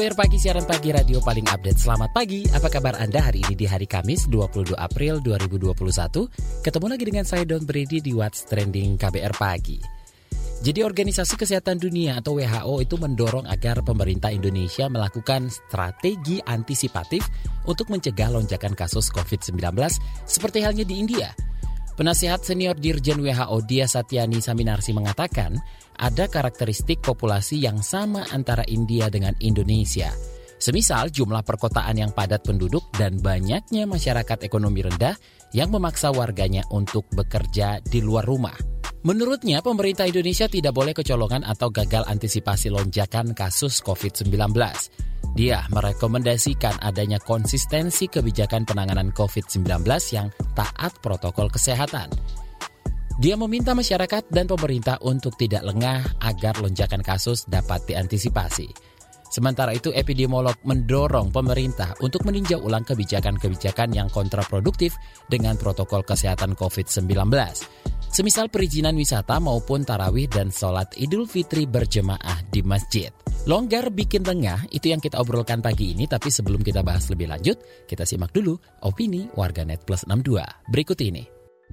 KBR Pagi, siaran pagi radio paling update. Selamat pagi, apa kabar Anda hari ini di hari Kamis 22 April 2021? Ketemu lagi dengan saya Don Brady di What's Trending KBR Pagi. Jadi Organisasi Kesehatan Dunia atau WHO itu mendorong agar pemerintah Indonesia melakukan strategi antisipatif untuk mencegah lonjakan kasus COVID-19 seperti halnya di India. Penasihat senior Dirjen WHO Dia Satyani Saminarsi mengatakan, ada karakteristik populasi yang sama antara India dengan Indonesia. Semisal jumlah perkotaan yang padat penduduk dan banyaknya masyarakat ekonomi rendah yang memaksa warganya untuk bekerja di luar rumah. Menurutnya, pemerintah Indonesia tidak boleh kecolongan atau gagal antisipasi lonjakan kasus COVID-19. Dia merekomendasikan adanya konsistensi kebijakan penanganan COVID-19 yang taat protokol kesehatan. Dia meminta masyarakat dan pemerintah untuk tidak lengah agar lonjakan kasus dapat diantisipasi. Sementara itu, epidemiolog mendorong pemerintah untuk meninjau ulang kebijakan-kebijakan yang kontraproduktif dengan protokol kesehatan COVID-19. Semisal perizinan wisata maupun tarawih dan sholat idul fitri berjemaah di masjid. Longgar bikin tengah, itu yang kita obrolkan pagi ini, tapi sebelum kita bahas lebih lanjut, kita simak dulu opini warganet plus 62 berikut ini.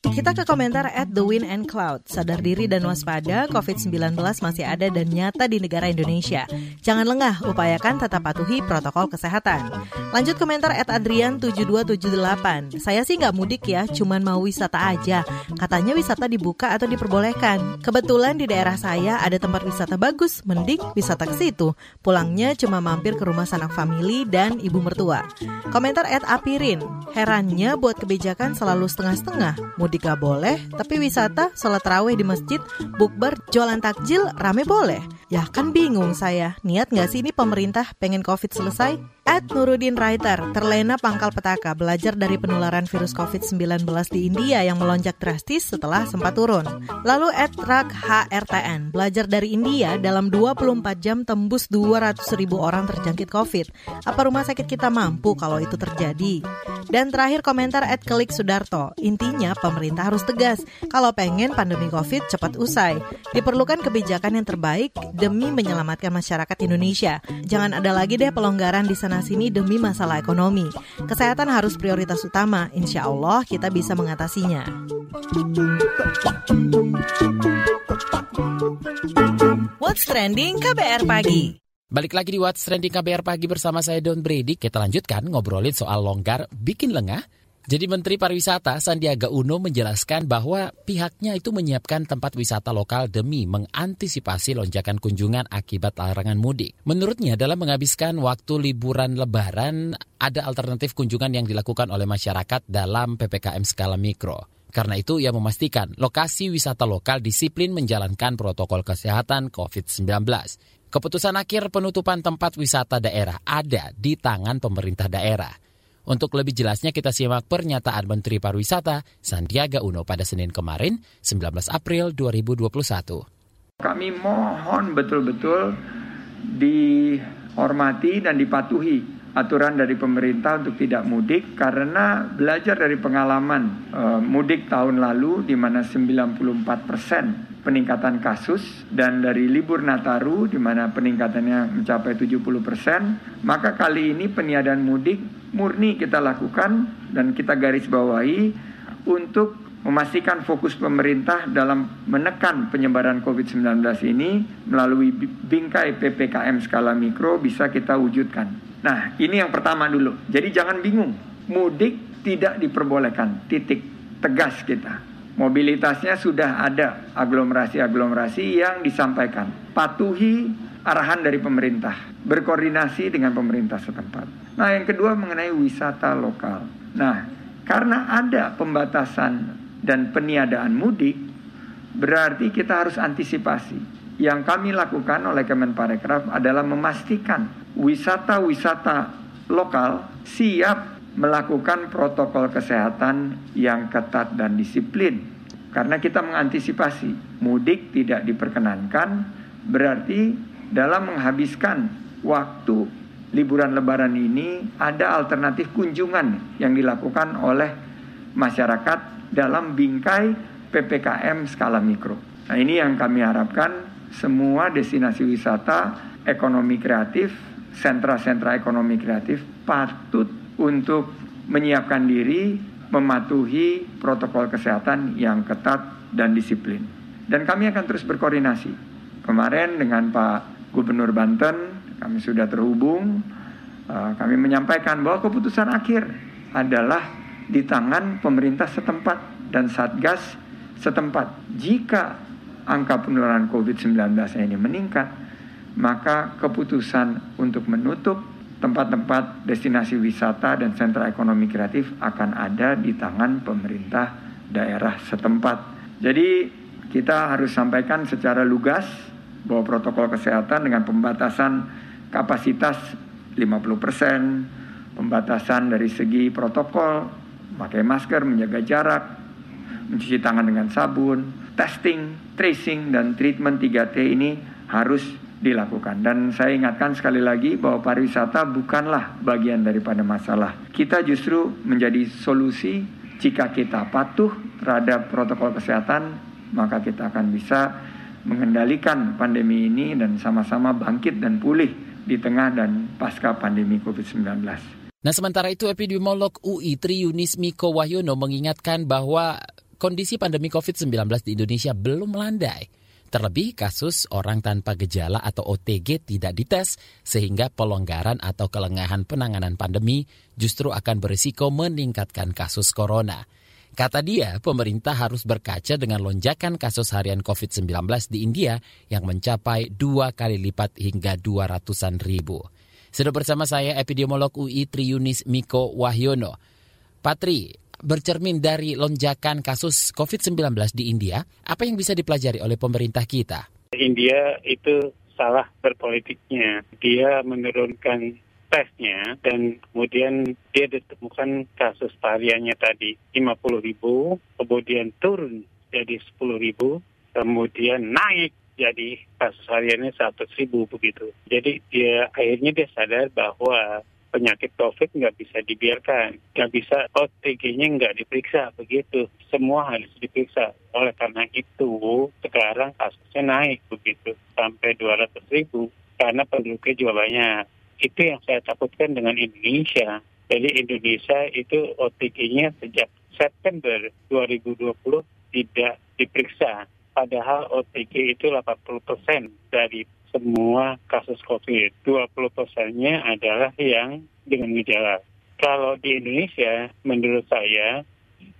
Kita ke komentar at The Wind and Cloud. Sadar diri dan waspada, COVID-19 masih ada dan nyata di negara Indonesia. Jangan lengah, upayakan tetap patuhi protokol kesehatan. Lanjut komentar at Adrian7278. Saya sih nggak mudik ya, cuman mau wisata aja. Katanya wisata dibuka atau diperbolehkan. Kebetulan di daerah saya ada tempat wisata bagus, mending wisata ke situ. Pulangnya cuma mampir ke rumah sanak famili dan ibu mertua. Komentar at Apirin. Herannya buat kebijakan selalu setengah-setengah mudik gak boleh, tapi wisata, sholat raweh di masjid, bukber, jualan takjil, rame boleh. Ya kan bingung saya, niat gak sih ini pemerintah pengen covid selesai? At Nurudin Writer, terlena pangkal petaka belajar dari penularan virus COVID-19 di India yang melonjak drastis setelah sempat turun. Lalu at Rak HRTN, belajar dari India dalam 24 jam tembus 200 ribu orang terjangkit COVID. Apa rumah sakit kita mampu kalau itu terjadi? Dan terakhir komentar at Kelik Sudarto, intinya pemerintah harus tegas kalau pengen pandemi COVID cepat usai. Diperlukan kebijakan yang terbaik demi menyelamatkan masyarakat Indonesia. Jangan ada lagi deh pelonggaran di sana sana-sini demi masalah ekonomi. Kesehatan harus prioritas utama. Insya Allah kita bisa mengatasinya. What's Trending KBR Pagi Balik lagi di What's Trending KBR Pagi bersama saya Don Brady. Kita lanjutkan ngobrolin soal longgar bikin lengah jadi Menteri Pariwisata Sandiaga Uno menjelaskan bahwa pihaknya itu menyiapkan tempat wisata lokal demi mengantisipasi lonjakan kunjungan akibat larangan mudik. Menurutnya dalam menghabiskan waktu liburan lebaran ada alternatif kunjungan yang dilakukan oleh masyarakat dalam PPKM skala mikro. Karena itu ia memastikan lokasi wisata lokal disiplin menjalankan protokol kesehatan COVID-19. Keputusan akhir penutupan tempat wisata daerah ada di tangan pemerintah daerah. Untuk lebih jelasnya kita simak pernyataan Menteri Pariwisata Sandiaga Uno pada Senin kemarin 19 April 2021. Kami mohon betul-betul dihormati dan dipatuhi aturan dari pemerintah untuk tidak mudik karena belajar dari pengalaman e, mudik tahun lalu di mana 94 persen peningkatan kasus dan dari libur Nataru di mana peningkatannya mencapai 70 persen maka kali ini peniadaan mudik murni kita lakukan dan kita garis bawahi untuk memastikan fokus pemerintah dalam menekan penyebaran COVID-19 ini melalui bingkai PPKM skala mikro bisa kita wujudkan. Nah, ini yang pertama dulu. Jadi jangan bingung. Mudik tidak diperbolehkan. Titik tegas kita. Mobilitasnya sudah ada aglomerasi-aglomerasi yang disampaikan. Patuhi arahan dari pemerintah. Berkoordinasi dengan pemerintah setempat. Nah, yang kedua mengenai wisata lokal. Nah, karena ada pembatasan dan peniadaan mudik, berarti kita harus antisipasi. Yang kami lakukan oleh Kemenparekraf adalah memastikan wisata-wisata lokal siap melakukan protokol kesehatan yang ketat dan disiplin. Karena kita mengantisipasi mudik tidak diperkenankan, berarti dalam menghabiskan waktu liburan lebaran ini ada alternatif kunjungan yang dilakukan oleh masyarakat dalam bingkai PPKM skala mikro. Nah ini yang kami harapkan semua destinasi wisata ekonomi kreatif, sentra-sentra ekonomi kreatif patut untuk menyiapkan diri mematuhi protokol kesehatan yang ketat dan disiplin. Dan kami akan terus berkoordinasi. Kemarin dengan Pak Gubernur Banten kami sudah terhubung. Eh, kami menyampaikan bahwa keputusan akhir adalah di tangan pemerintah setempat dan satgas setempat. Jika angka penularan COVID-19 ini meningkat, maka keputusan untuk menutup tempat-tempat destinasi wisata dan sentra ekonomi kreatif akan ada di tangan pemerintah daerah setempat. Jadi kita harus sampaikan secara lugas bahwa protokol kesehatan dengan pembatasan kapasitas 50%, pembatasan dari segi protokol, pakai masker, menjaga jarak, mencuci tangan dengan sabun, testing, tracing, dan treatment 3T ini harus dilakukan. Dan saya ingatkan sekali lagi bahwa pariwisata bukanlah bagian daripada masalah. Kita justru menjadi solusi jika kita patuh terhadap protokol kesehatan, maka kita akan bisa mengendalikan pandemi ini dan sama-sama bangkit dan pulih di tengah dan pasca pandemi COVID-19. Nah, sementara itu epidemiolog UI Tri Yunis Miko Wahyono mengingatkan bahwa kondisi pandemi COVID-19 di Indonesia belum melandai. Terlebih kasus orang tanpa gejala atau OTG tidak dites sehingga pelonggaran atau kelengahan penanganan pandemi justru akan berisiko meningkatkan kasus corona. Kata dia, pemerintah harus berkaca dengan lonjakan kasus harian COVID-19 di India yang mencapai dua kali lipat hingga dua ratusan ribu. Sudah bersama saya epidemiolog UI Triunis Miko Wahyono. Patri, bercermin dari lonjakan kasus COVID-19 di India, apa yang bisa dipelajari oleh pemerintah kita? India itu salah berpolitiknya. Dia menurunkan tesnya dan kemudian dia ditemukan kasus variannya tadi 50 ribu, kemudian turun jadi 10 ribu, kemudian naik jadi kasus hariannya 100 ribu begitu. Jadi dia akhirnya dia sadar bahwa penyakit COVID nggak bisa dibiarkan, nggak bisa OTG-nya nggak diperiksa begitu, semua harus diperiksa. Oleh karena itu sekarang kasusnya naik begitu sampai 200 ribu karena penduduknya juga banyak. Itu yang saya takutkan dengan Indonesia. Jadi Indonesia itu OTG-nya sejak September 2020 tidak diperiksa. Padahal OTG itu 80% dari semua kasus COVID. 20 persennya adalah yang dengan gejala. Kalau di Indonesia, menurut saya,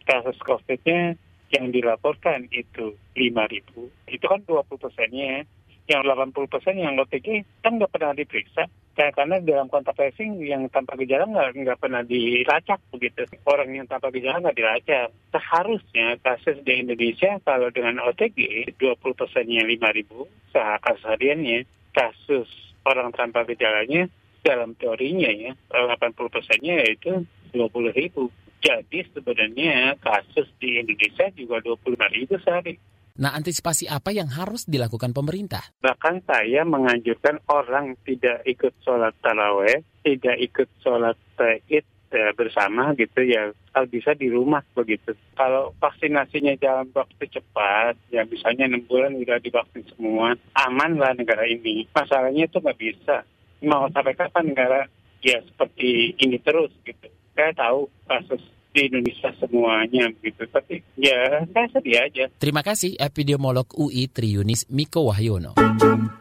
kasus COVID-nya yang dilaporkan itu 5.000. Itu kan 20 persennya. Yang 80 persen yang OTG kan nggak pernah diperiksa. Karena dalam kontak tracing yang tanpa gejala nggak nggak pernah dilacak begitu. Orang yang tanpa gejala nggak dilacak. Seharusnya kasus di Indonesia kalau dengan OTG 20 persennya 5.000 kasus hariannya, kasus orang tanpa gejalanya dalam teorinya ya 80 persennya yaitu 20 ribu. Jadi sebenarnya kasus di Indonesia juga 25 ribu sehari. Nah, antisipasi apa yang harus dilakukan pemerintah? Bahkan saya menganjurkan orang tidak ikut sholat taraweh, tidak ikut sholat id ya, bersama gitu ya kalau bisa di rumah begitu. Kalau vaksinasinya dalam waktu cepat, ya misalnya enam bulan sudah divaksin semua, aman lah negara ini. Masalahnya itu nggak bisa. Mau sampai kapan negara ya seperti ini terus gitu. Saya tahu kasus di Indonesia semuanya gitu. Tapi ya saya sedih aja. Terima kasih epidemiolog UI Triunis Miko Wahyono.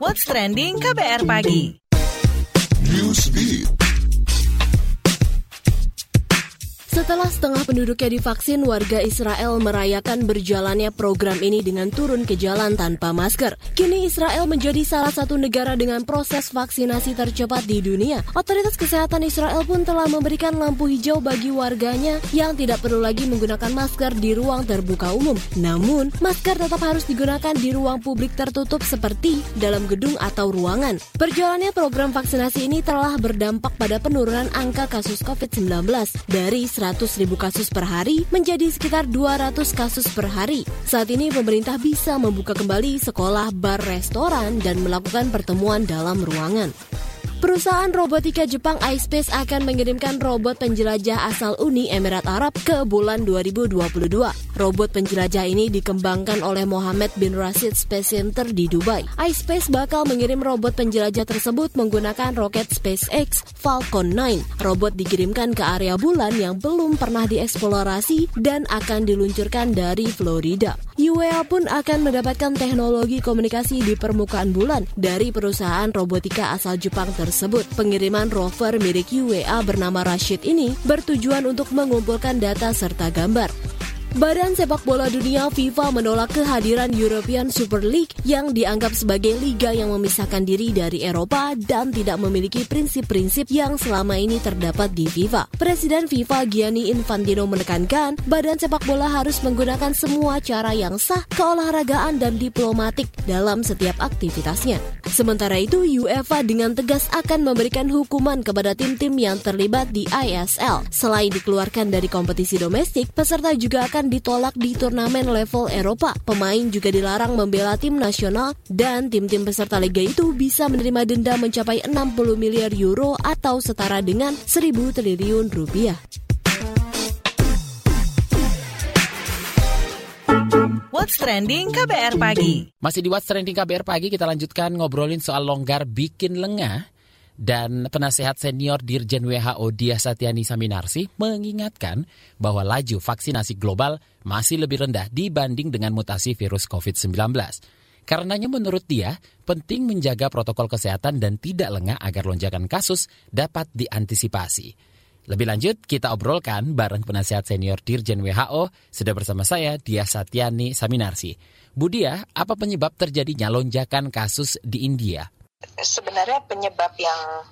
What's trending KBR pagi? Newsbeat. Setelah setengah penduduknya divaksin, warga Israel merayakan berjalannya program ini dengan turun ke jalan tanpa masker. Kini Israel menjadi salah satu negara dengan proses vaksinasi tercepat di dunia. Otoritas kesehatan Israel pun telah memberikan lampu hijau bagi warganya yang tidak perlu lagi menggunakan masker di ruang terbuka umum. Namun, masker tetap harus digunakan di ruang publik tertutup seperti dalam gedung atau ruangan. Berjalannya program vaksinasi ini telah berdampak pada penurunan angka kasus COVID-19 dari 100 ribu kasus per hari menjadi sekitar 200 kasus per hari. Saat ini pemerintah bisa membuka kembali sekolah, bar, restoran, dan melakukan pertemuan dalam ruangan. Perusahaan robotika Jepang iSpace akan mengirimkan robot penjelajah asal Uni Emirat Arab ke bulan 2022. Robot penjelajah ini dikembangkan oleh Mohammed bin Rashid Space Center di Dubai. iSpace bakal mengirim robot penjelajah tersebut menggunakan roket SpaceX Falcon 9. Robot dikirimkan ke area bulan yang belum pernah dieksplorasi dan akan diluncurkan dari Florida. UEA pun akan mendapatkan teknologi komunikasi di permukaan bulan dari perusahaan robotika asal Jepang tersebut tersebut. Pengiriman rover milik UEA bernama Rashid ini bertujuan untuk mengumpulkan data serta gambar. Badan Sepak Bola Dunia FIFA menolak kehadiran European Super League yang dianggap sebagai liga yang memisahkan diri dari Eropa dan tidak memiliki prinsip-prinsip yang selama ini terdapat di FIFA. Presiden FIFA Gianni Infantino menekankan, badan sepak bola harus menggunakan semua cara yang sah, keolahragaan dan diplomatik dalam setiap aktivitasnya. Sementara itu, UEFA dengan tegas akan memberikan hukuman kepada tim-tim yang terlibat di ISL. Selain dikeluarkan dari kompetisi domestik, peserta juga akan akan ditolak di turnamen level Eropa. Pemain juga dilarang membela tim nasional dan tim-tim peserta liga itu bisa menerima denda mencapai 60 miliar euro atau setara dengan 1000 triliun rupiah. What's Trending KBR Pagi. Masih di What's Trending KBR Pagi kita lanjutkan ngobrolin soal longgar bikin lengah dan penasehat senior Dirjen WHO Dia Satyani Saminarsi mengingatkan bahwa laju vaksinasi global masih lebih rendah dibanding dengan mutasi virus COVID-19. Karenanya menurut dia, penting menjaga protokol kesehatan dan tidak lengah agar lonjakan kasus dapat diantisipasi. Lebih lanjut, kita obrolkan bareng penasehat senior Dirjen WHO, sudah bersama saya, Dia Satyani Saminarsi. Bu Dia, apa penyebab terjadinya lonjakan kasus di India? Sebenarnya penyebab yang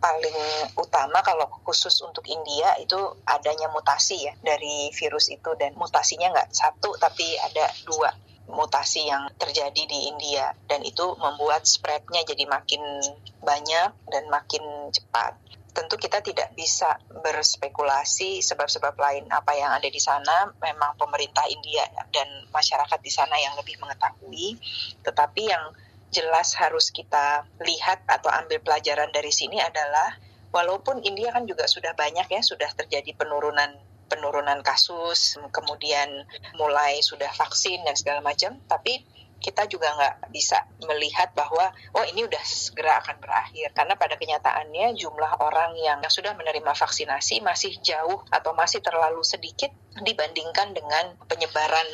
paling utama kalau khusus untuk India itu adanya mutasi ya dari virus itu dan mutasinya nggak satu tapi ada dua mutasi yang terjadi di India dan itu membuat spreadnya jadi makin banyak dan makin cepat. Tentu kita tidak bisa berspekulasi sebab-sebab lain apa yang ada di sana. Memang pemerintah India dan masyarakat di sana yang lebih mengetahui. Tetapi yang jelas harus kita lihat atau ambil pelajaran dari sini adalah walaupun India kan juga sudah banyak ya sudah terjadi penurunan penurunan kasus kemudian mulai sudah vaksin dan segala macam tapi kita juga nggak bisa melihat bahwa oh ini udah segera akan berakhir. Karena pada kenyataannya jumlah orang yang sudah menerima vaksinasi masih jauh atau masih terlalu sedikit dibandingkan dengan penyebaran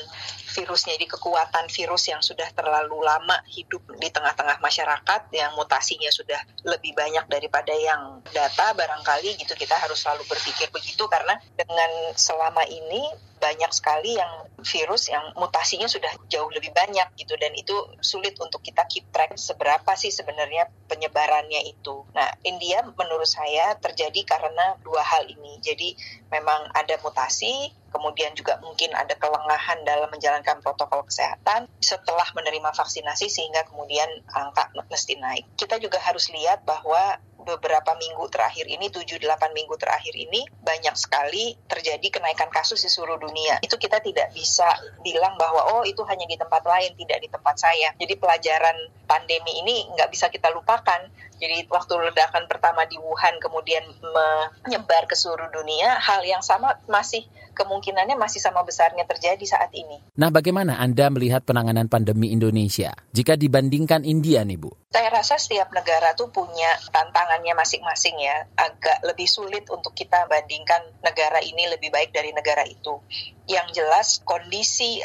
virusnya, jadi kekuatan virus yang sudah terlalu lama hidup di tengah-tengah masyarakat, yang mutasinya sudah lebih banyak daripada yang data, barangkali gitu kita harus selalu berpikir begitu karena dengan selama ini banyak sekali yang virus yang mutasinya sudah jauh lebih banyak gitu dan itu sulit untuk kita keep track seberapa sih sebenarnya penyebarannya itu. Nah, India menurut saya terjadi karena dua hal ini. Jadi memang ada mutasi, kemudian juga mungkin ada kelengahan dalam menjalankan protokol kesehatan setelah menerima vaksinasi sehingga kemudian angka mesti naik. Kita juga harus lihat bahwa beberapa minggu terakhir ini, 7-8 minggu terakhir ini, banyak sekali terjadi kenaikan kasus di seluruh dunia. Itu kita tidak bisa bilang bahwa, oh itu hanya di tempat lain, tidak di tempat saya. Jadi pelajaran pandemi ini nggak bisa kita lupakan. Jadi waktu ledakan pertama di Wuhan kemudian menyebar ke seluruh dunia, hal yang sama masih kemungkinannya masih sama besarnya terjadi saat ini. Nah, bagaimana Anda melihat penanganan pandemi Indonesia jika dibandingkan India nih, Bu? Saya rasa setiap negara tuh punya tantangannya masing-masing ya. Agak lebih sulit untuk kita bandingkan negara ini lebih baik dari negara itu. Yang jelas kondisi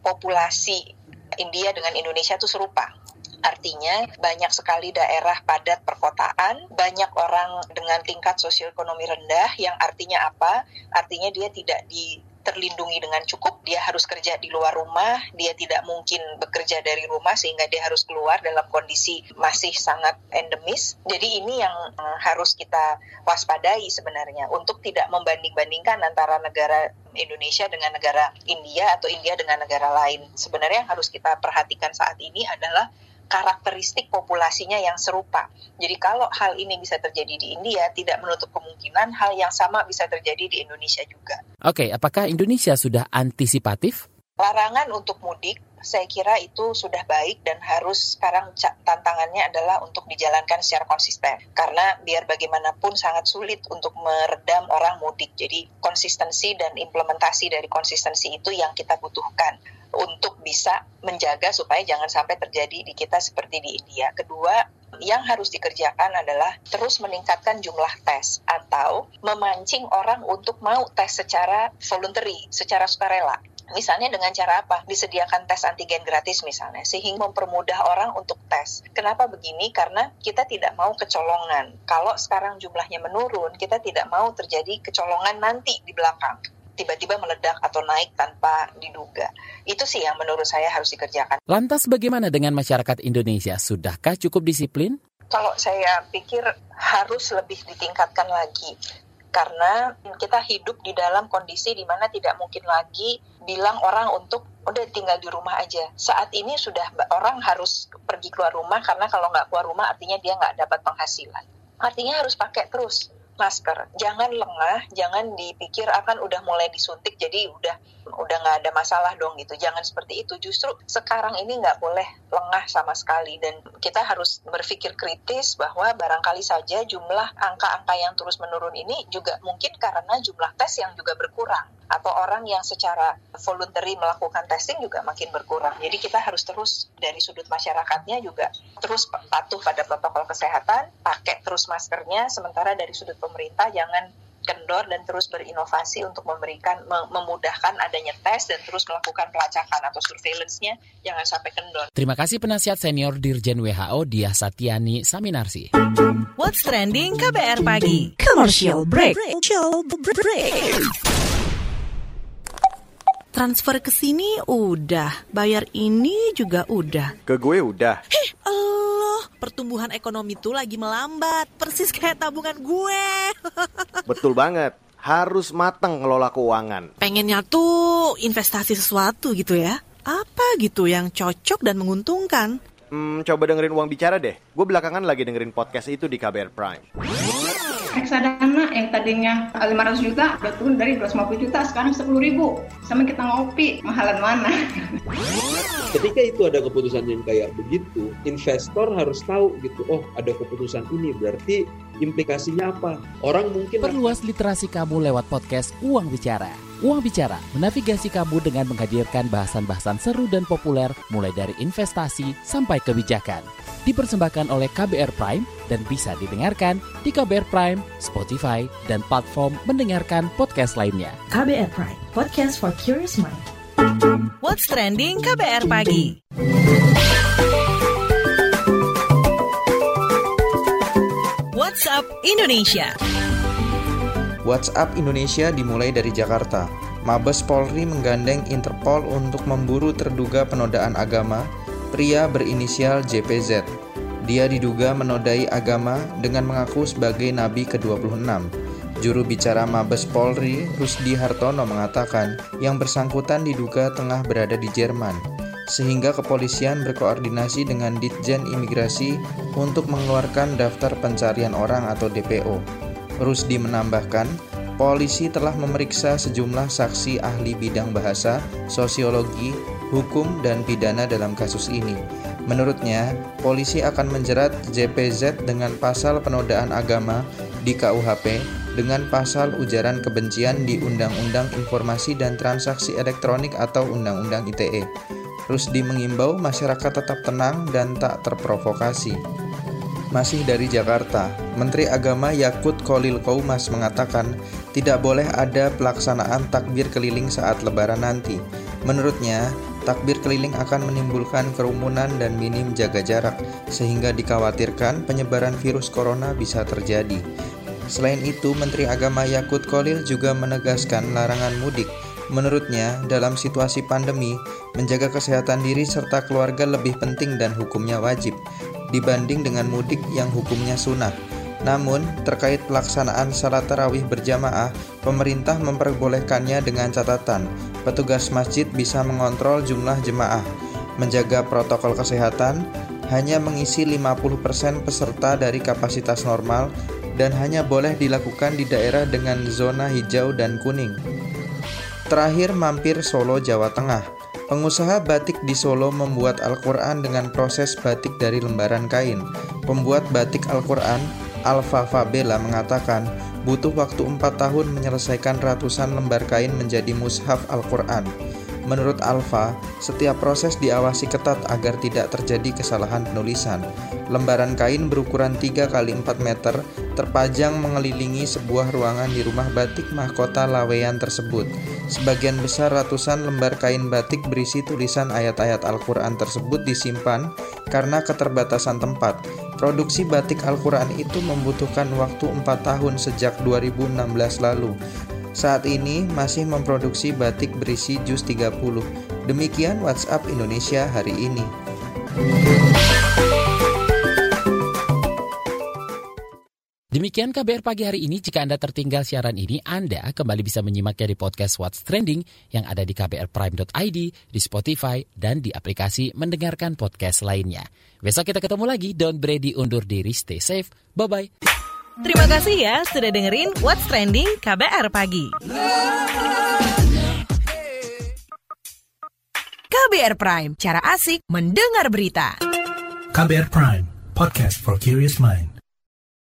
populasi India dengan Indonesia itu serupa Artinya banyak sekali daerah padat perkotaan, banyak orang dengan tingkat sosioekonomi rendah yang artinya apa? Artinya dia tidak di terlindungi dengan cukup, dia harus kerja di luar rumah, dia tidak mungkin bekerja dari rumah sehingga dia harus keluar dalam kondisi masih sangat endemis. Jadi ini yang eh, harus kita waspadai sebenarnya untuk tidak membanding-bandingkan antara negara Indonesia dengan negara India atau India dengan negara lain. Sebenarnya yang harus kita perhatikan saat ini adalah karakteristik populasinya yang serupa. Jadi kalau hal ini bisa terjadi di India, tidak menutup kemungkinan hal yang sama bisa terjadi di Indonesia juga. Oke, apakah Indonesia sudah antisipatif? Larangan untuk mudik, saya kira itu sudah baik dan harus sekarang tantangannya adalah untuk dijalankan secara konsisten. Karena biar bagaimanapun sangat sulit untuk meredam orang mudik. Jadi konsistensi dan implementasi dari konsistensi itu yang kita butuhkan untuk bisa menjaga supaya jangan sampai terjadi di kita seperti di India. Kedua, yang harus dikerjakan adalah terus meningkatkan jumlah tes atau memancing orang untuk mau tes secara voluntary, secara sukarela. Misalnya dengan cara apa? Disediakan tes antigen gratis misalnya, sehingga mempermudah orang untuk tes. Kenapa begini? Karena kita tidak mau kecolongan. Kalau sekarang jumlahnya menurun, kita tidak mau terjadi kecolongan nanti di belakang tiba-tiba meledak atau naik tanpa diduga. Itu sih yang menurut saya harus dikerjakan. Lantas bagaimana dengan masyarakat Indonesia? Sudahkah cukup disiplin? Kalau saya pikir harus lebih ditingkatkan lagi karena kita hidup di dalam kondisi di mana tidak mungkin lagi bilang orang untuk udah tinggal di rumah aja. Saat ini sudah orang harus pergi keluar rumah karena kalau nggak keluar rumah artinya dia nggak dapat penghasilan. Artinya harus pakai terus masker. Jangan lengah, jangan dipikir akan udah mulai disuntik jadi udah udah nggak ada masalah dong gitu. Jangan seperti itu. Justru sekarang ini nggak boleh lengah sama sekali dan kita harus berpikir kritis bahwa barangkali saja jumlah angka-angka yang terus menurun ini juga mungkin karena jumlah tes yang juga berkurang atau orang yang secara voluntary melakukan testing juga makin berkurang. Jadi kita harus terus dari sudut masyarakatnya juga terus patuh pada protokol kesehatan, pakai terus maskernya, sementara dari sudut pemerintah jangan kendor dan terus berinovasi untuk memberikan memudahkan adanya tes dan terus melakukan pelacakan atau surveillance-nya jangan sampai kendor. Terima kasih penasihat senior Dirjen WHO Dia Satyani Saminarsi. What's trending KBR pagi? Commercial break. Commercial break transfer ke sini udah, bayar ini juga udah. Ke gue udah. Heh, Allah, pertumbuhan ekonomi tuh lagi melambat, persis kayak tabungan gue. Betul banget. Harus matang ngelola keuangan. Pengennya tuh investasi sesuatu gitu ya. Apa gitu yang cocok dan menguntungkan? Hmm, coba dengerin uang bicara deh. Gue belakangan lagi dengerin podcast itu di KBR Prime reksadana yang tadinya 500 juta udah turun dari 250 juta sekarang 10 ribu sama kita ngopi mahalan mana ketika itu ada keputusan yang kayak begitu investor harus tahu gitu oh ada keputusan ini berarti implikasinya apa orang mungkin perluas literasi kamu lewat podcast Uang Bicara Uang Bicara menavigasi kamu dengan menghadirkan bahasan-bahasan seru dan populer mulai dari investasi sampai kebijakan. Dipersembahkan oleh KBR Prime dan bisa didengarkan di KBR Prime, Spotify, dan platform mendengarkan podcast lainnya. KBR Prime, podcast for curious mind. What's trending KBR pagi? WhatsApp Indonesia. WhatsApp Indonesia dimulai dari Jakarta. Mabes Polri menggandeng Interpol untuk memburu terduga penodaan agama, pria berinisial JPZ. Dia diduga menodai agama dengan mengaku sebagai nabi ke-26. Juru bicara Mabes Polri, Rusdi Hartono mengatakan, yang bersangkutan diduga tengah berada di Jerman, sehingga kepolisian berkoordinasi dengan Ditjen Imigrasi untuk mengeluarkan daftar pencarian orang atau DPO. Rusdi menambahkan, polisi telah memeriksa sejumlah saksi ahli bidang bahasa, sosiologi, hukum, dan pidana dalam kasus ini. Menurutnya, polisi akan menjerat JPZ dengan pasal penodaan agama di KUHP dengan pasal ujaran kebencian di Undang-Undang Informasi dan Transaksi Elektronik atau Undang-Undang ITE. Rusdi mengimbau masyarakat tetap tenang dan tak terprovokasi. Masih dari Jakarta, Menteri Agama Yakut Kolil Koumas mengatakan tidak boleh ada pelaksanaan takbir keliling saat lebaran nanti. Menurutnya, Takbir keliling akan menimbulkan kerumunan dan minim jaga jarak, sehingga dikhawatirkan penyebaran virus corona bisa terjadi. Selain itu, Menteri Agama Yakut Kolil juga menegaskan larangan mudik. Menurutnya, dalam situasi pandemi, menjaga kesehatan diri serta keluarga lebih penting dan hukumnya wajib, dibanding dengan mudik yang hukumnya sunnah. Namun, terkait pelaksanaan salat tarawih berjamaah, pemerintah memperbolehkannya dengan catatan petugas masjid bisa mengontrol jumlah jemaah, menjaga protokol kesehatan, hanya mengisi 50% peserta dari kapasitas normal dan hanya boleh dilakukan di daerah dengan zona hijau dan kuning. Terakhir mampir Solo, Jawa Tengah. Pengusaha batik di Solo membuat Al-Quran dengan proses batik dari lembaran kain. Pembuat batik Al-Quran Alfa Fabela mengatakan butuh waktu 4 tahun menyelesaikan ratusan lembar kain menjadi mushaf Al-Quran. Menurut Alfa, setiap proses diawasi ketat agar tidak terjadi kesalahan penulisan. Lembaran kain berukuran 3 x 4 meter terpajang mengelilingi sebuah ruangan di rumah batik mahkota Laweyan tersebut. Sebagian besar ratusan lembar kain batik berisi tulisan ayat-ayat Al-Quran tersebut disimpan karena keterbatasan tempat. Produksi batik Al-Quran itu membutuhkan waktu 4 tahun sejak 2016 lalu. Saat ini masih memproduksi batik berisi jus 30. Demikian WhatsApp Indonesia hari ini. Demikian KBR pagi hari ini. Jika Anda tertinggal siaran ini, Anda kembali bisa menyimaknya di podcast What's Trending yang ada di kbrprime.id, di Spotify, dan di aplikasi mendengarkan podcast lainnya. Besok kita ketemu lagi. Don't Brady undur diri. Stay safe. Bye-bye. Terima kasih ya sudah dengerin What's Trending KBR Pagi. KBR Prime, cara asik mendengar berita. KBR Prime, podcast for curious mind.